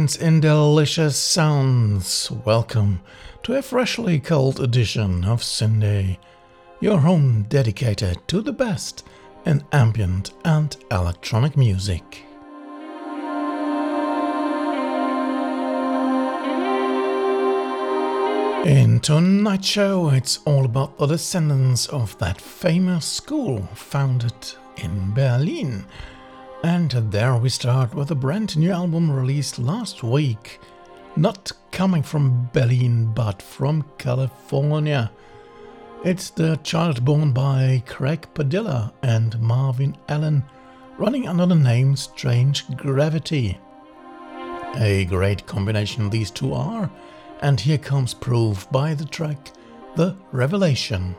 friends in delicious sounds. Welcome to a freshly cold edition of Syndae, your home dedicated to the best in ambient and electronic music. In tonight's show, it's all about the descendants of that famous school founded in Berlin. And there we start with a brand new album released last week. Not coming from Berlin, but from California. It's the child born by Craig Padilla and Marvin Allen, running under the name Strange Gravity. A great combination these two are and here comes proof by the track The Revelation.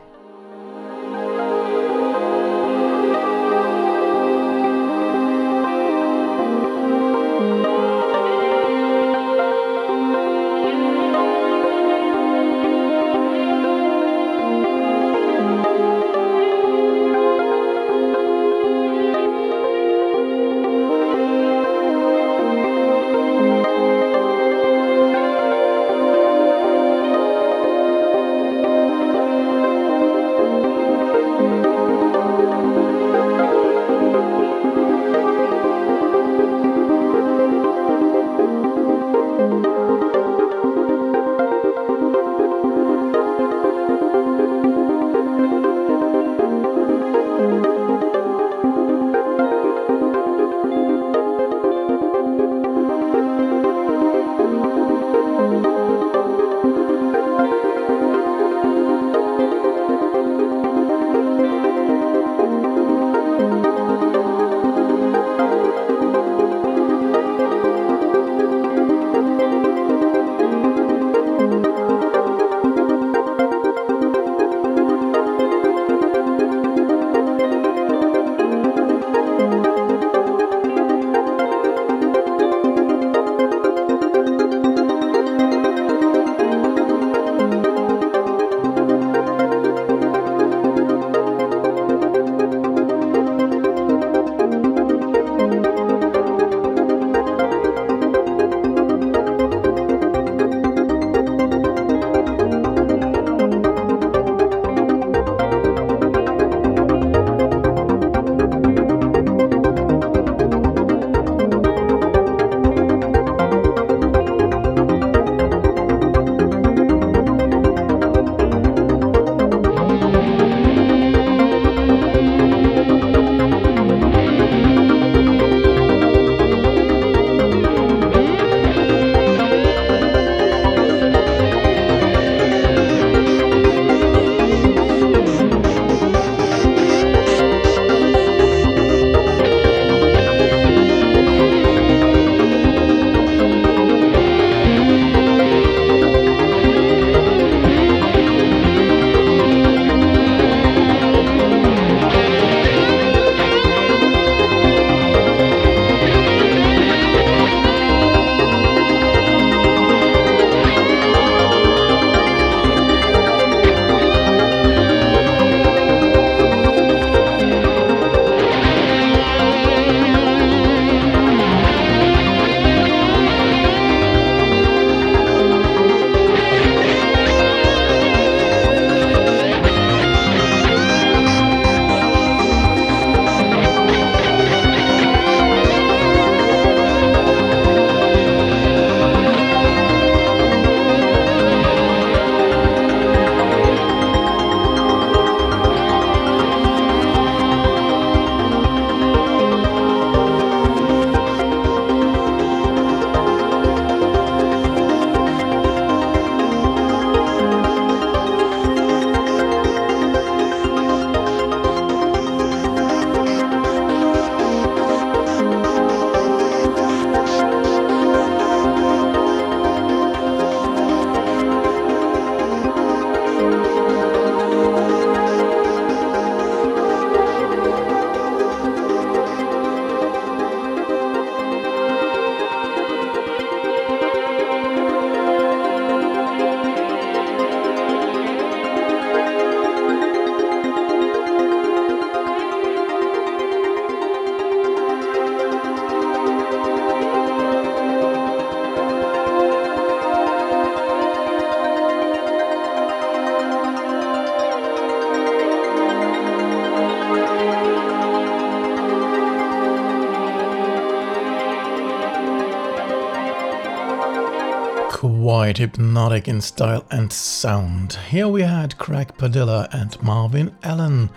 Hypnotic in style and sound. Here we had Craig Padilla and Marvin Allen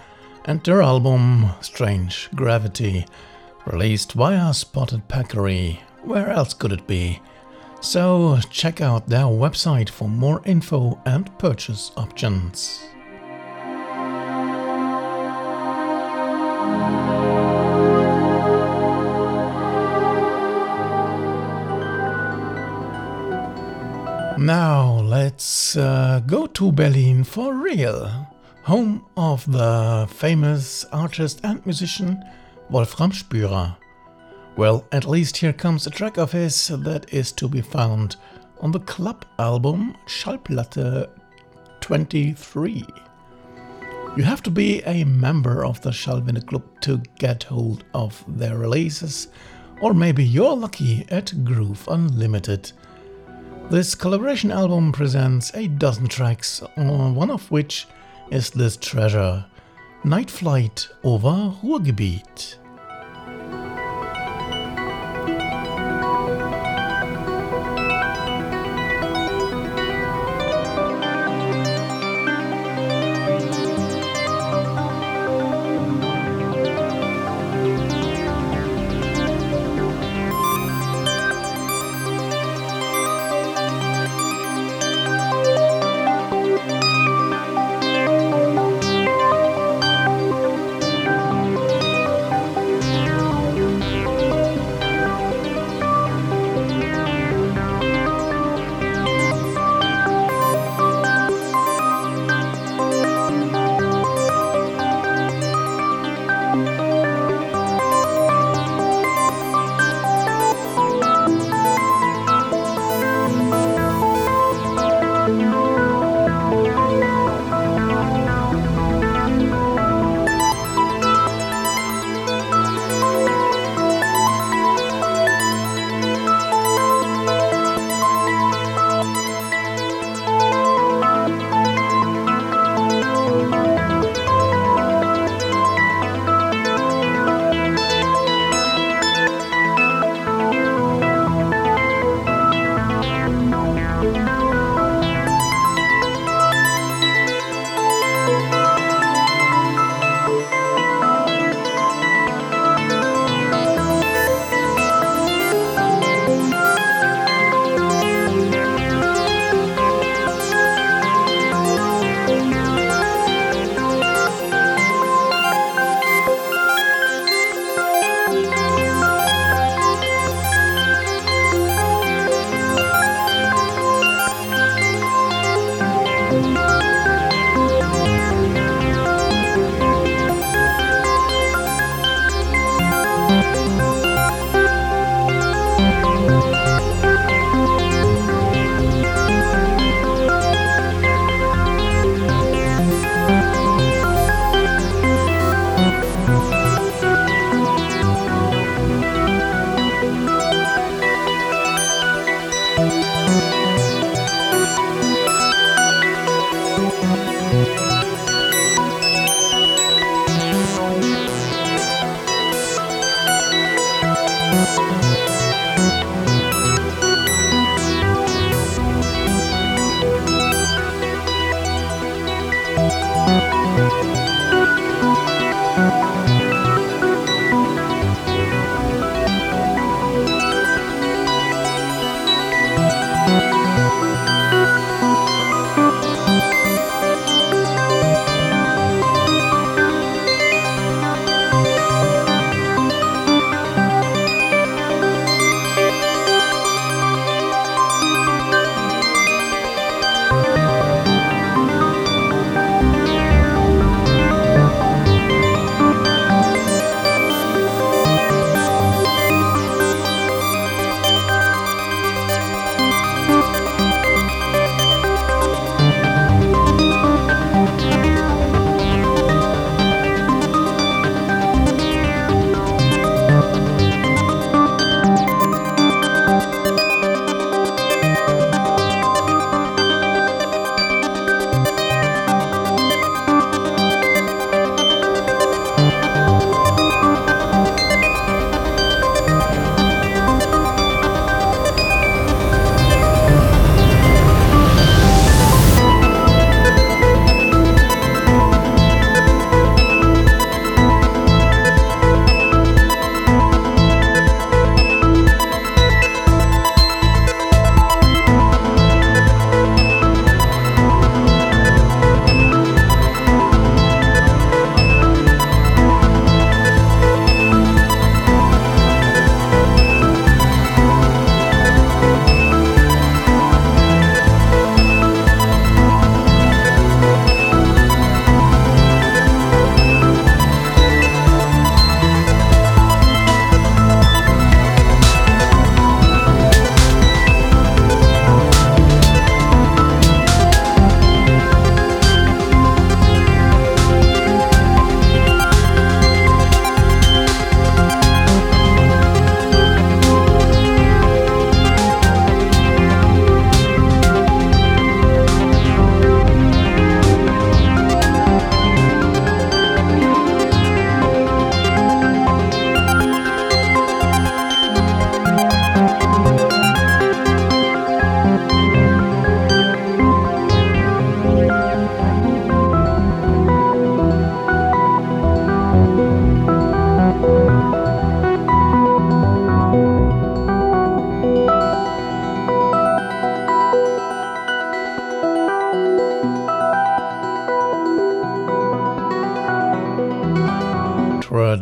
and their album Strange Gravity, released via Spotted Peccary. Where else could it be? So check out their website for more info and purchase options. Now let's uh, go to Berlin for real, home of the famous artist and musician Wolfram Spyra. Well, at least here comes a track of his that is to be found on the club album Schallplatte 23. You have to be a member of the Schallwende Club to get hold of their releases, or maybe you're lucky at Groove Unlimited this collaboration album presents a dozen tracks, one of which is this treasure, Night Flight over Ruhrgebiet.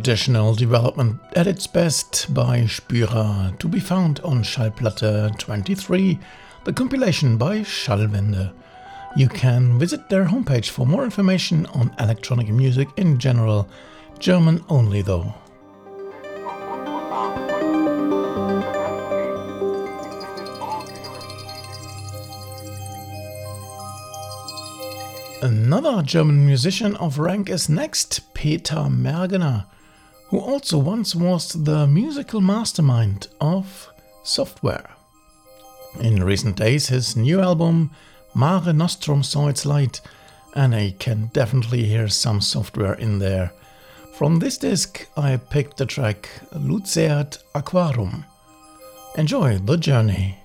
Traditional development at its best by Spyra, to be found on Schallplatte 23, the compilation by Schallwende. You can visit their homepage for more information on electronic music in general, German only though. Another German musician of rank is next, Peter Mergener, who also once was the musical mastermind of Software. In recent days, his new album Mare Nostrum saw its light, and I can definitely hear some software in there. From this disc, I picked the track Luceat Aquarum. Enjoy the journey.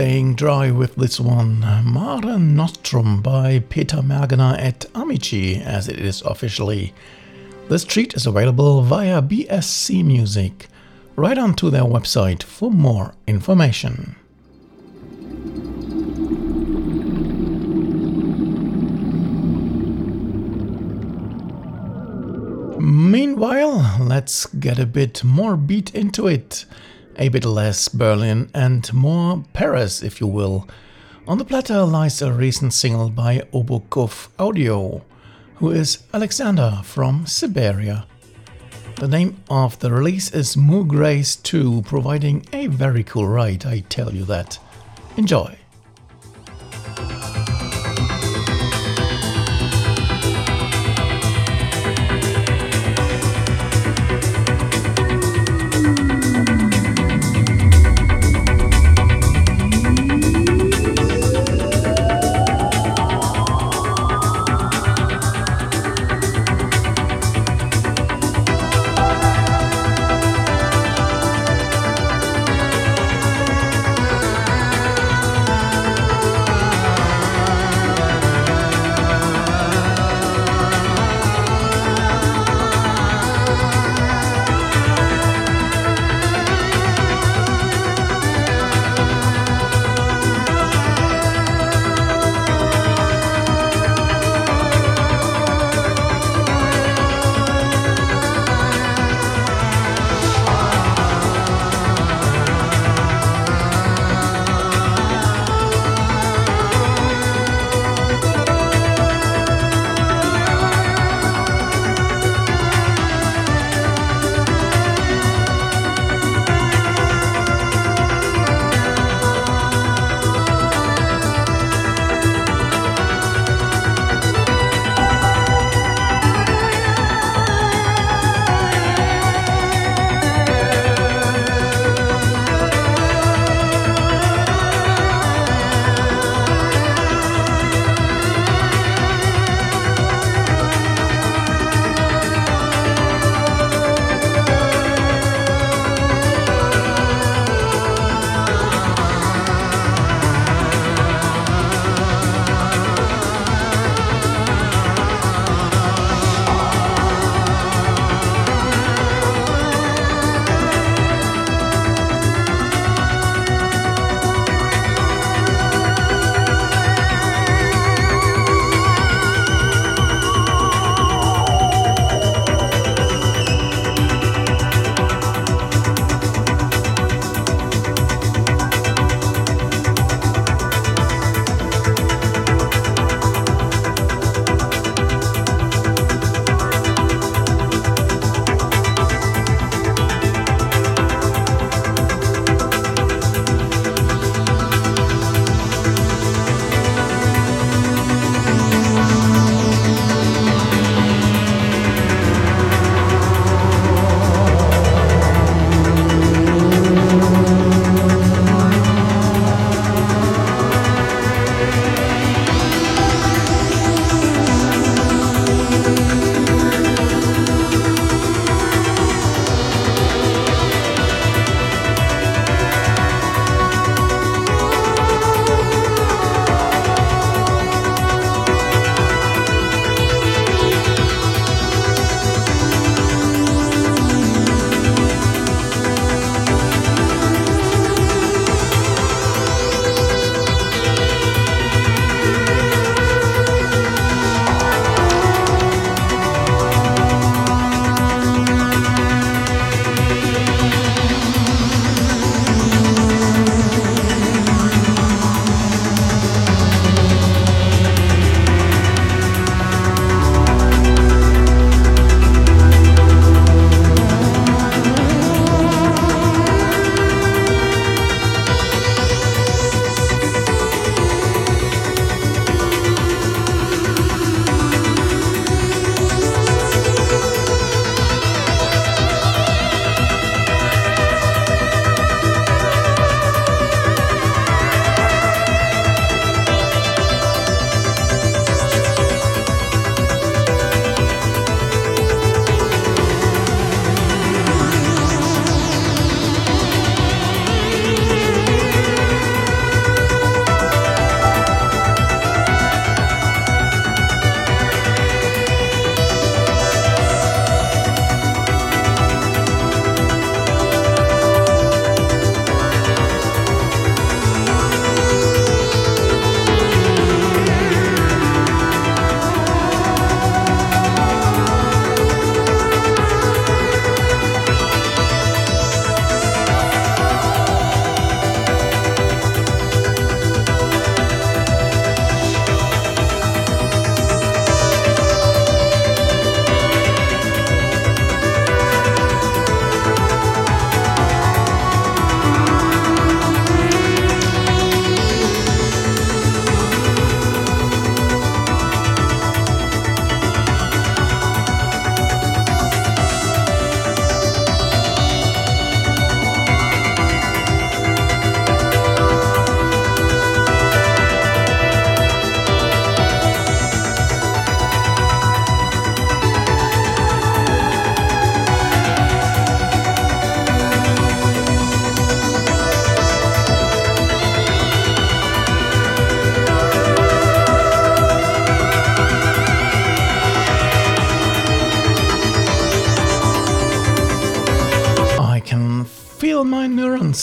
Staying dry with this one. Mare Nostrum by Peter Mergener at Amici, as it is officially. This treat is available via BSC Music. Right onto their website for more information. Meanwhile, let's get a bit more beat into it. A bit less Berlin and more Paris, if you will. On the platter lies a recent single by Obukov Audio, who is Alexander from Siberia. The name of the release is Grace 2, providing a very cool ride, I tell you that. Enjoy!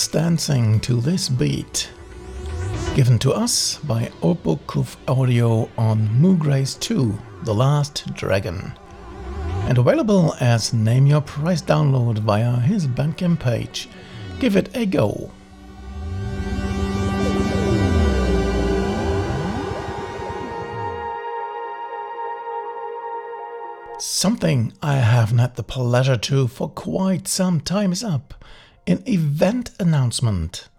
Dancing to this beat. Given to us by Opokuf Audio on Moograce 2, The Last Dragon. And available as Name Your Price download via his Bandcamp page. Give it a go. Something I haven't had the pleasure to for quite some time is up an event announcement.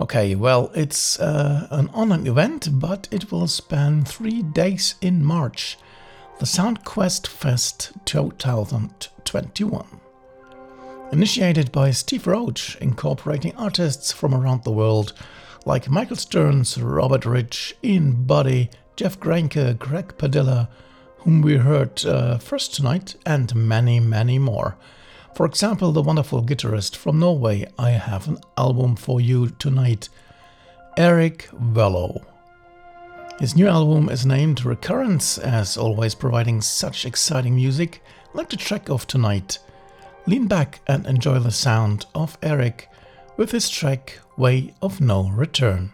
Okay, well, it's uh, an online event, but it will span three days in March the SoundQuest Fest 2021. Initiated by Steve Roach, incorporating artists from around the world like Michael Stearns, Robert Rich, Ian Boddy, Jeff Greinke, Craig Padilla, whom we heard uh, first tonight, and many, many more. For example, the wonderful guitarist from Norway, I have an album for you tonight, Erik Wøllo. His new album is named Recurrence, as always providing such exciting music like the track of tonight. Lean back and enjoy the sound of Eric with his track Way of No Return.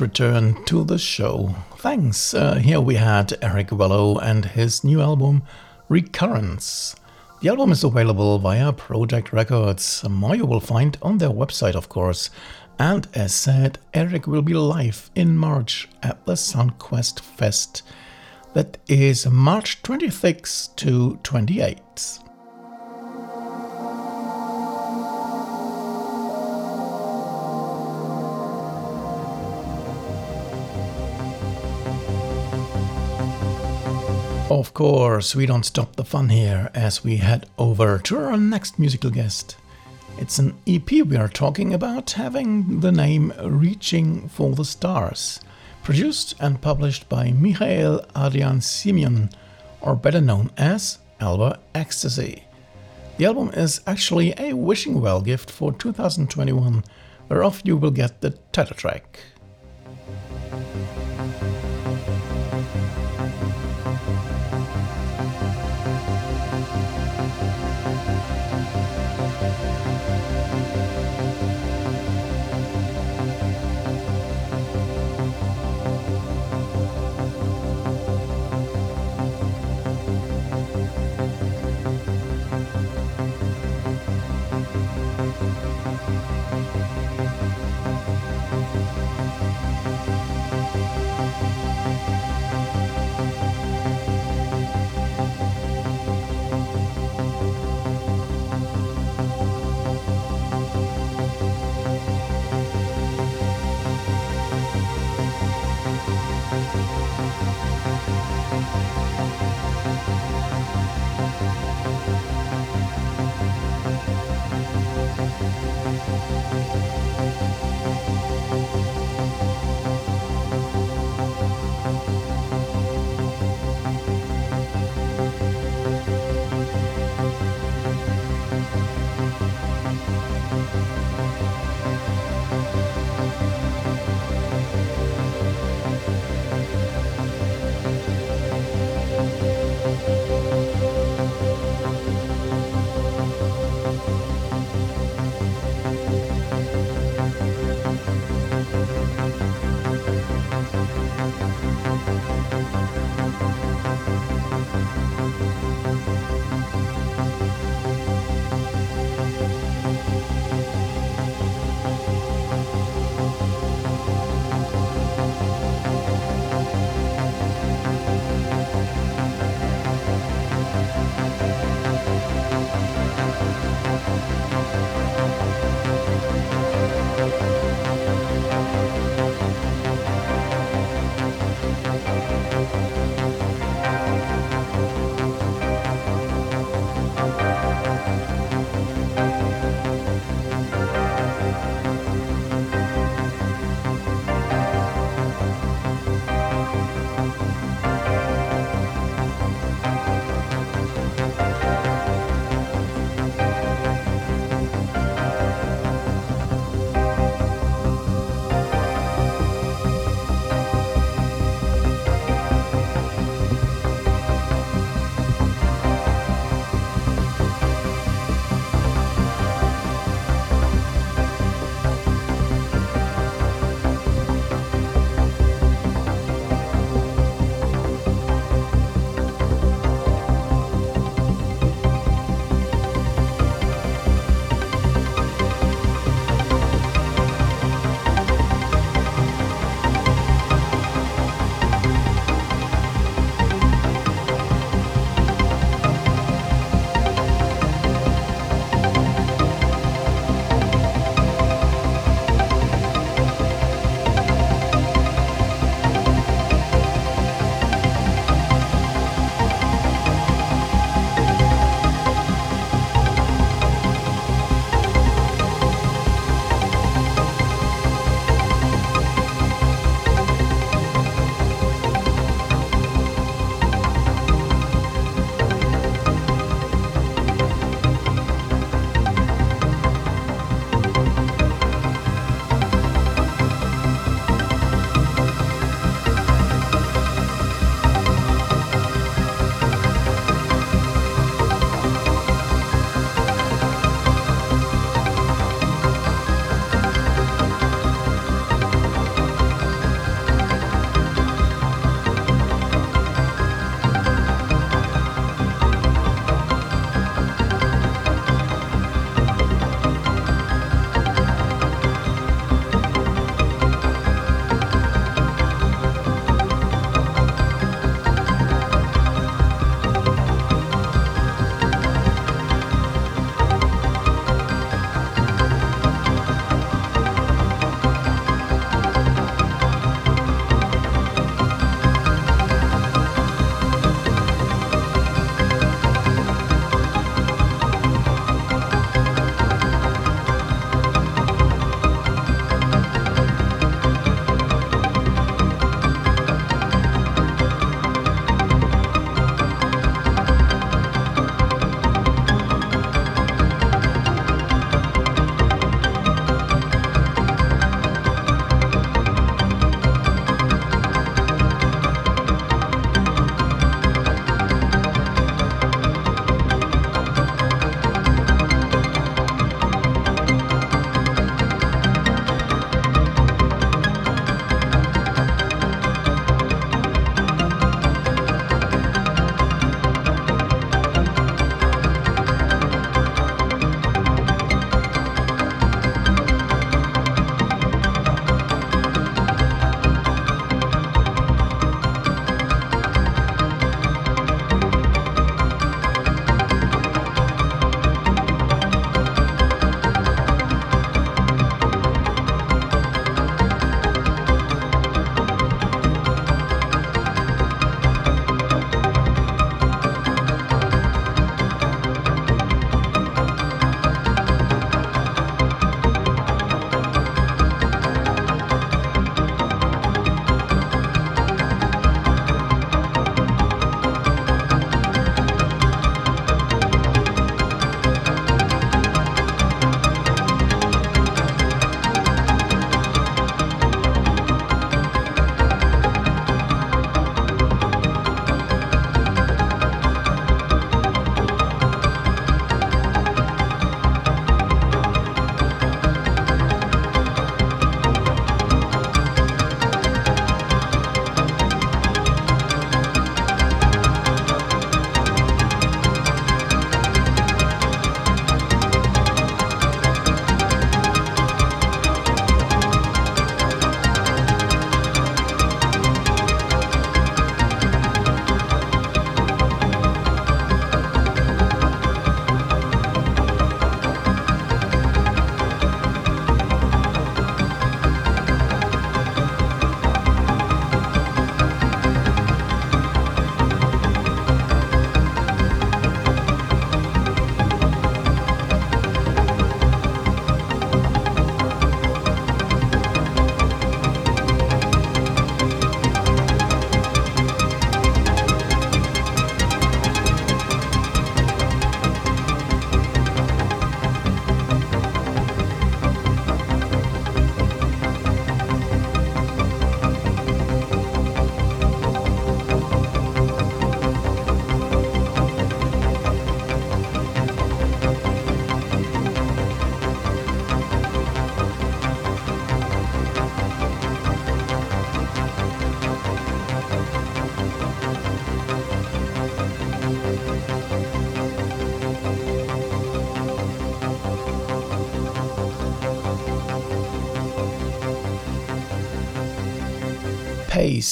Return to the show. Thanks. Uh, here we had Erik Wøllo and his new album, Recurrence. The album is available via Projekt Records, more you will find on their website, of course. And as said, Eric will be live in March at the SoundQuest Fest. That is March 26 to 28. Of course, we don't stop the fun here as we head over to our next musical guest. It's an EP we are talking about having the name Reaching for the Stars, produced and published by Michael Adrian Simeon, or better known as Alba Ecstasy. The album is actually a wishing well gift for 2021, whereof you will get the title track.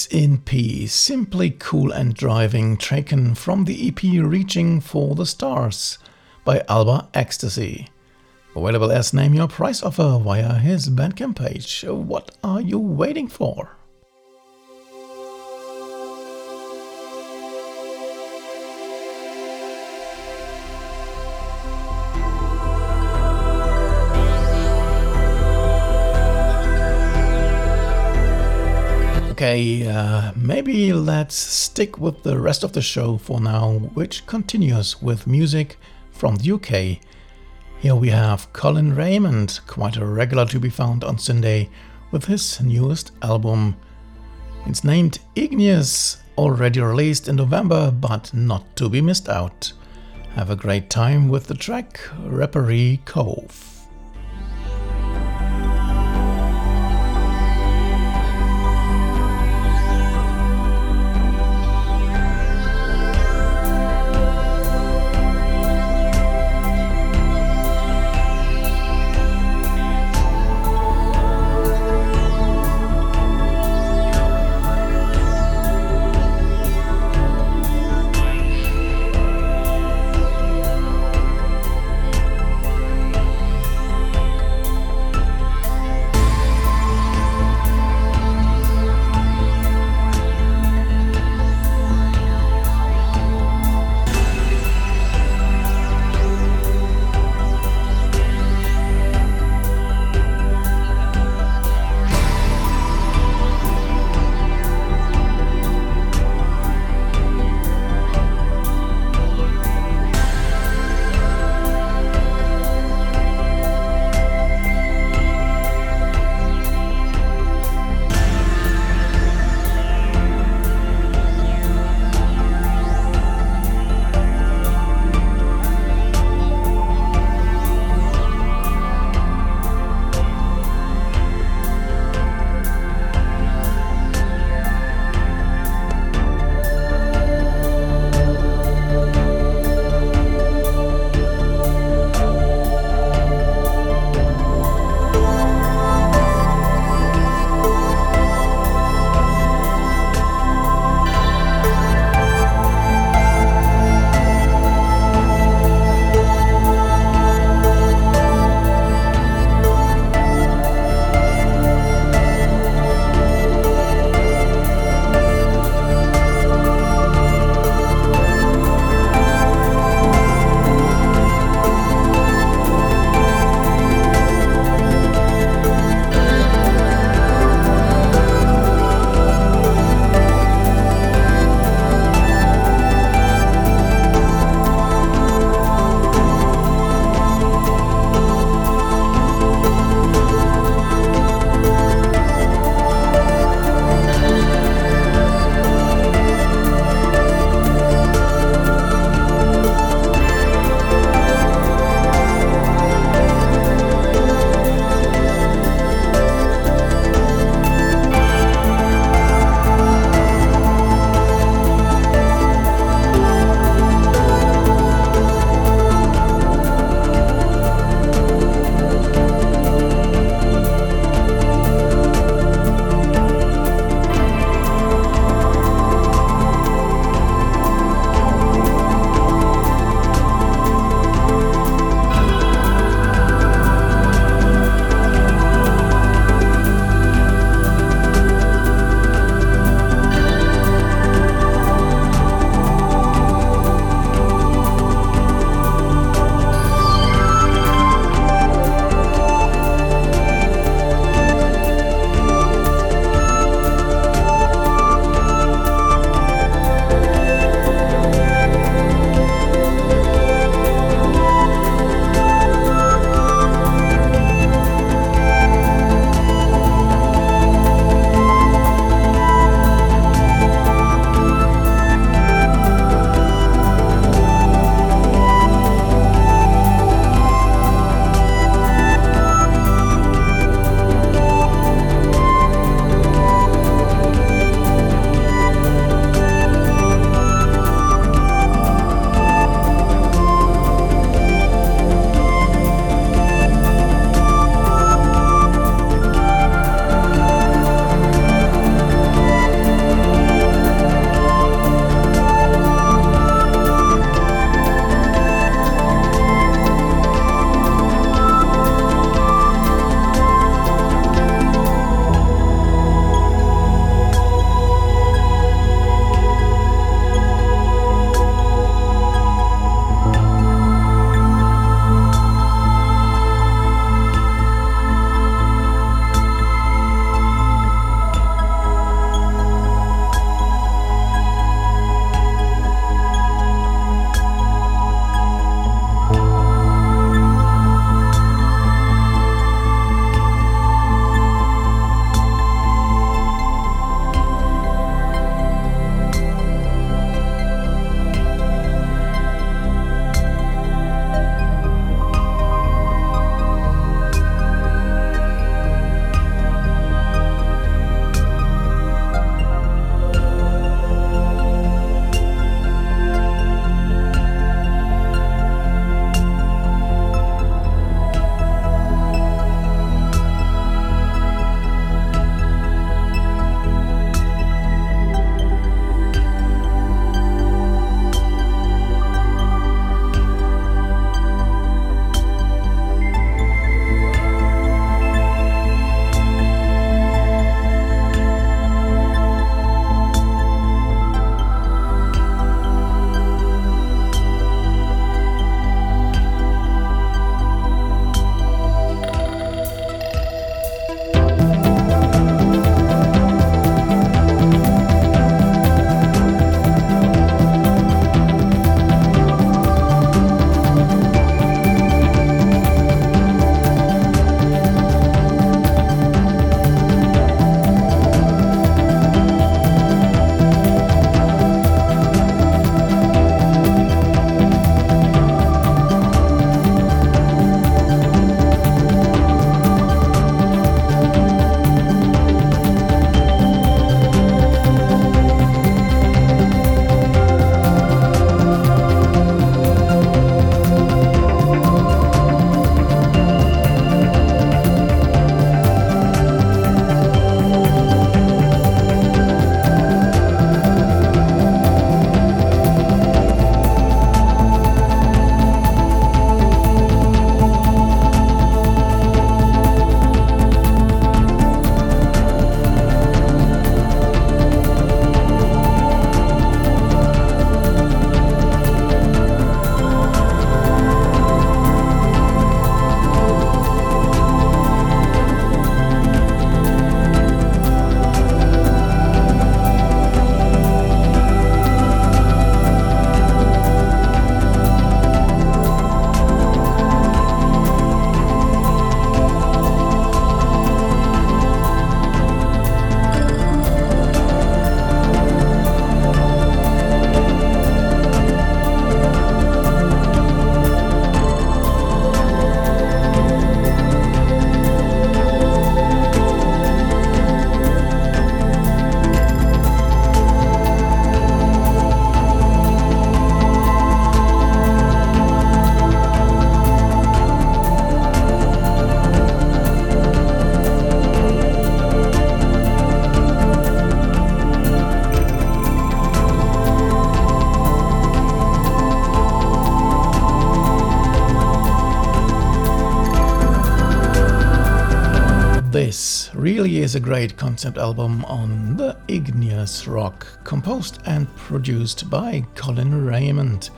In P, simply cool and driving, taken from the EP Reaching for the Stars by Alba Ecstasy. Available as Name Your Price offer via his Bandcamp page. What are you waiting for? Okay, uh, maybe let's stick with the rest of the show for now, which continues with music from the UK. Here we have Colin Rayment, quite a regular to be found on Syndae, with his newest album. It's named Igneous, already released in November, but not to be missed out. Have a great time with the track Rapparee Cove. This really is a great concept album on the igneous rock, composed and produced by Colin Rayment.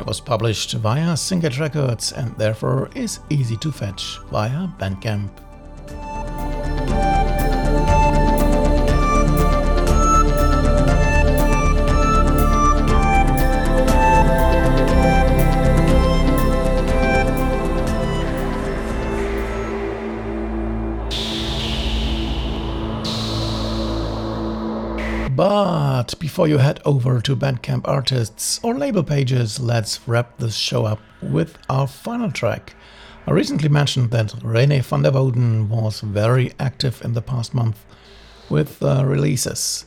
It was published via Syngate Records and therefore is easy to fetch via Bandcamp. But before you head over to Bandcamp artists or label pages, let's wrap this show up with our final track. I recently mentioned that René van der Wouden was very active in the past month with uh, releases.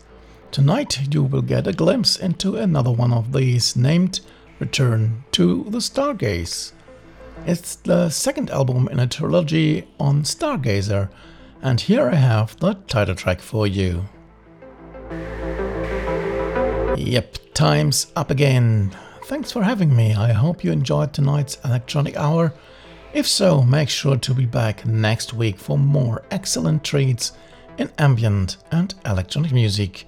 Tonight you will get a glimpse into another one of these named Return to the Stargaze. It's the second album in a trilogy on Stargazer, and here I have the title track for you. Yep, time's up again. Thanks for having me. I hope you enjoyed tonight's Electronic Hour. If so, make sure to be back next week for more excellent treats in ambient and electronic music.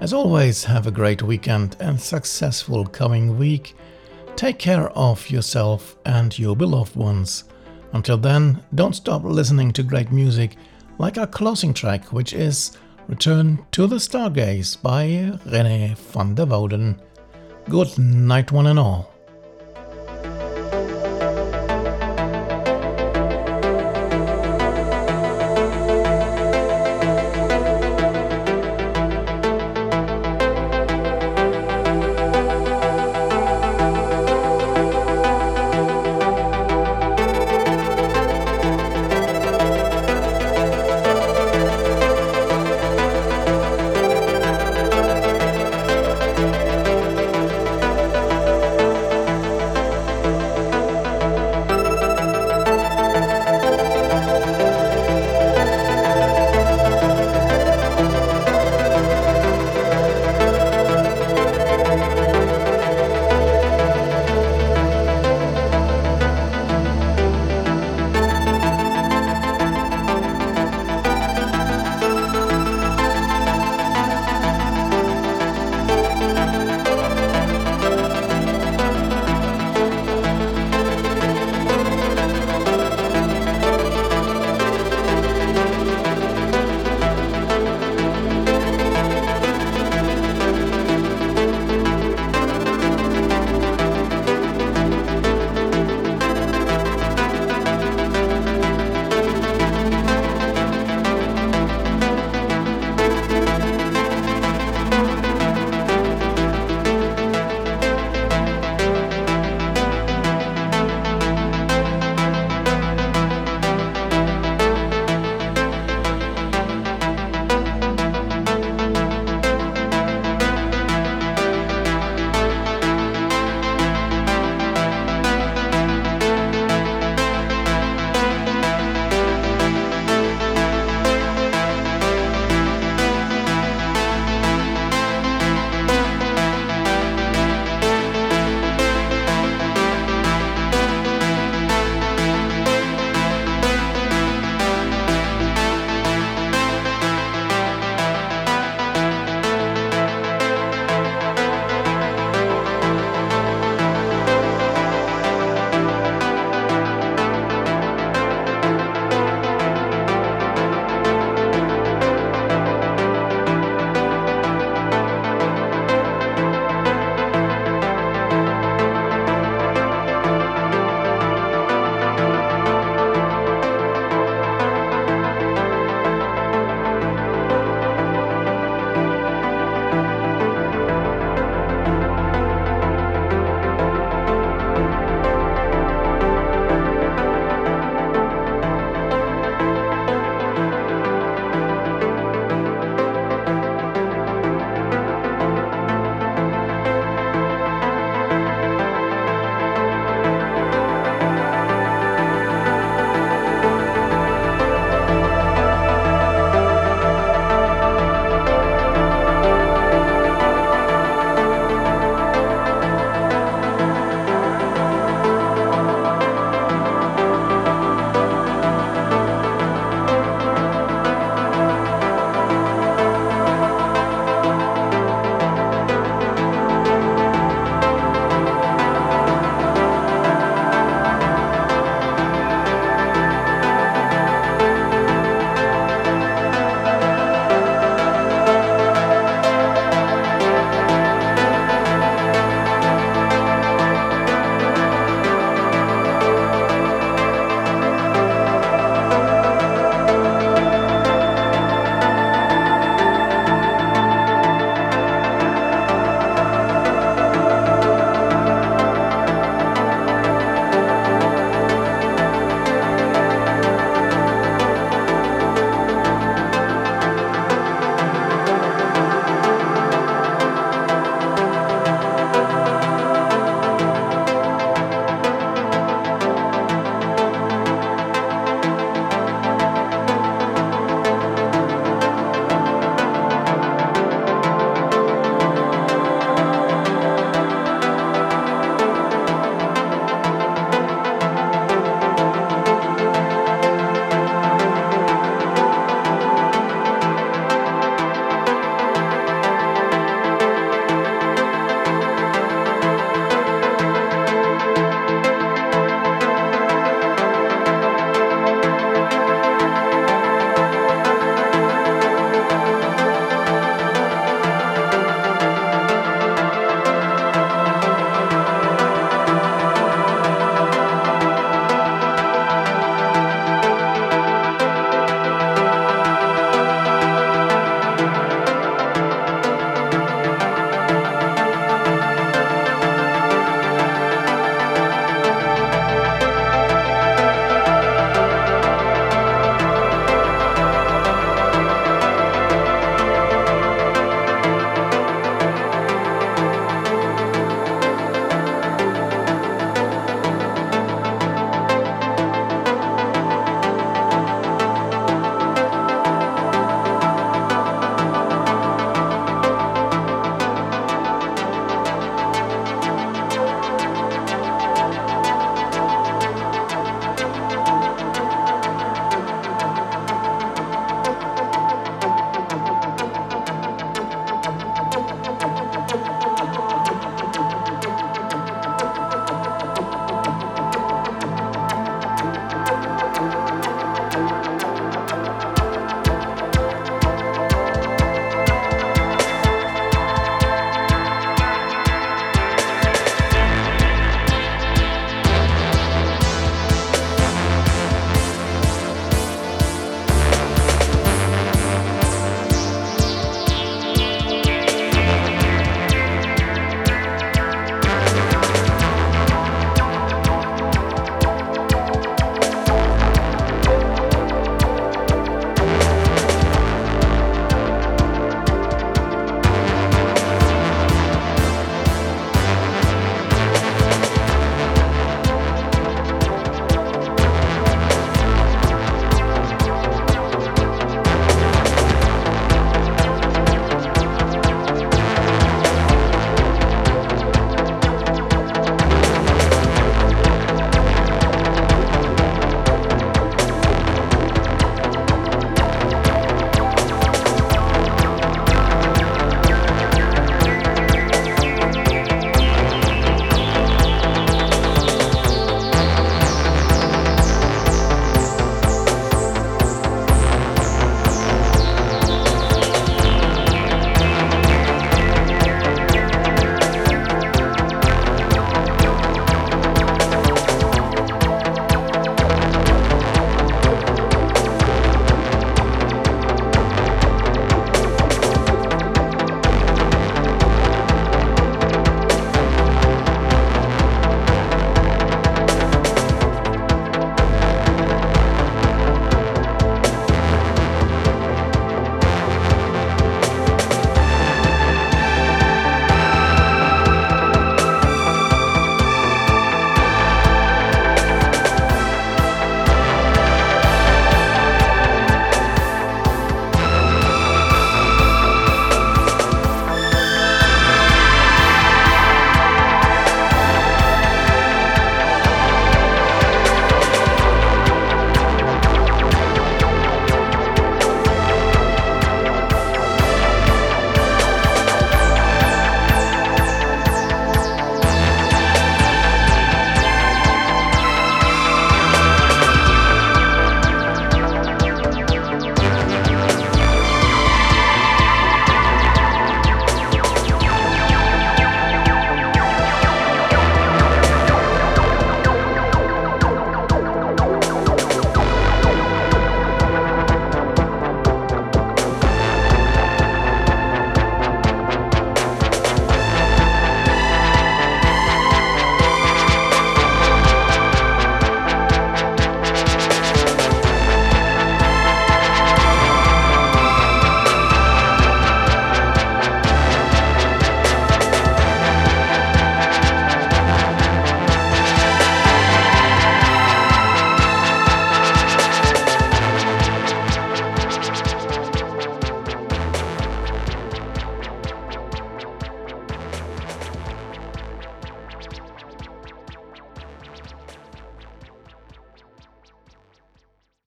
As always, have a great weekend and successful coming week. Take care of yourself and your beloved ones. Until then, don't stop listening to great music like our closing track, which is Return to the Stargaze by René van der Wouden. Good night, one and all.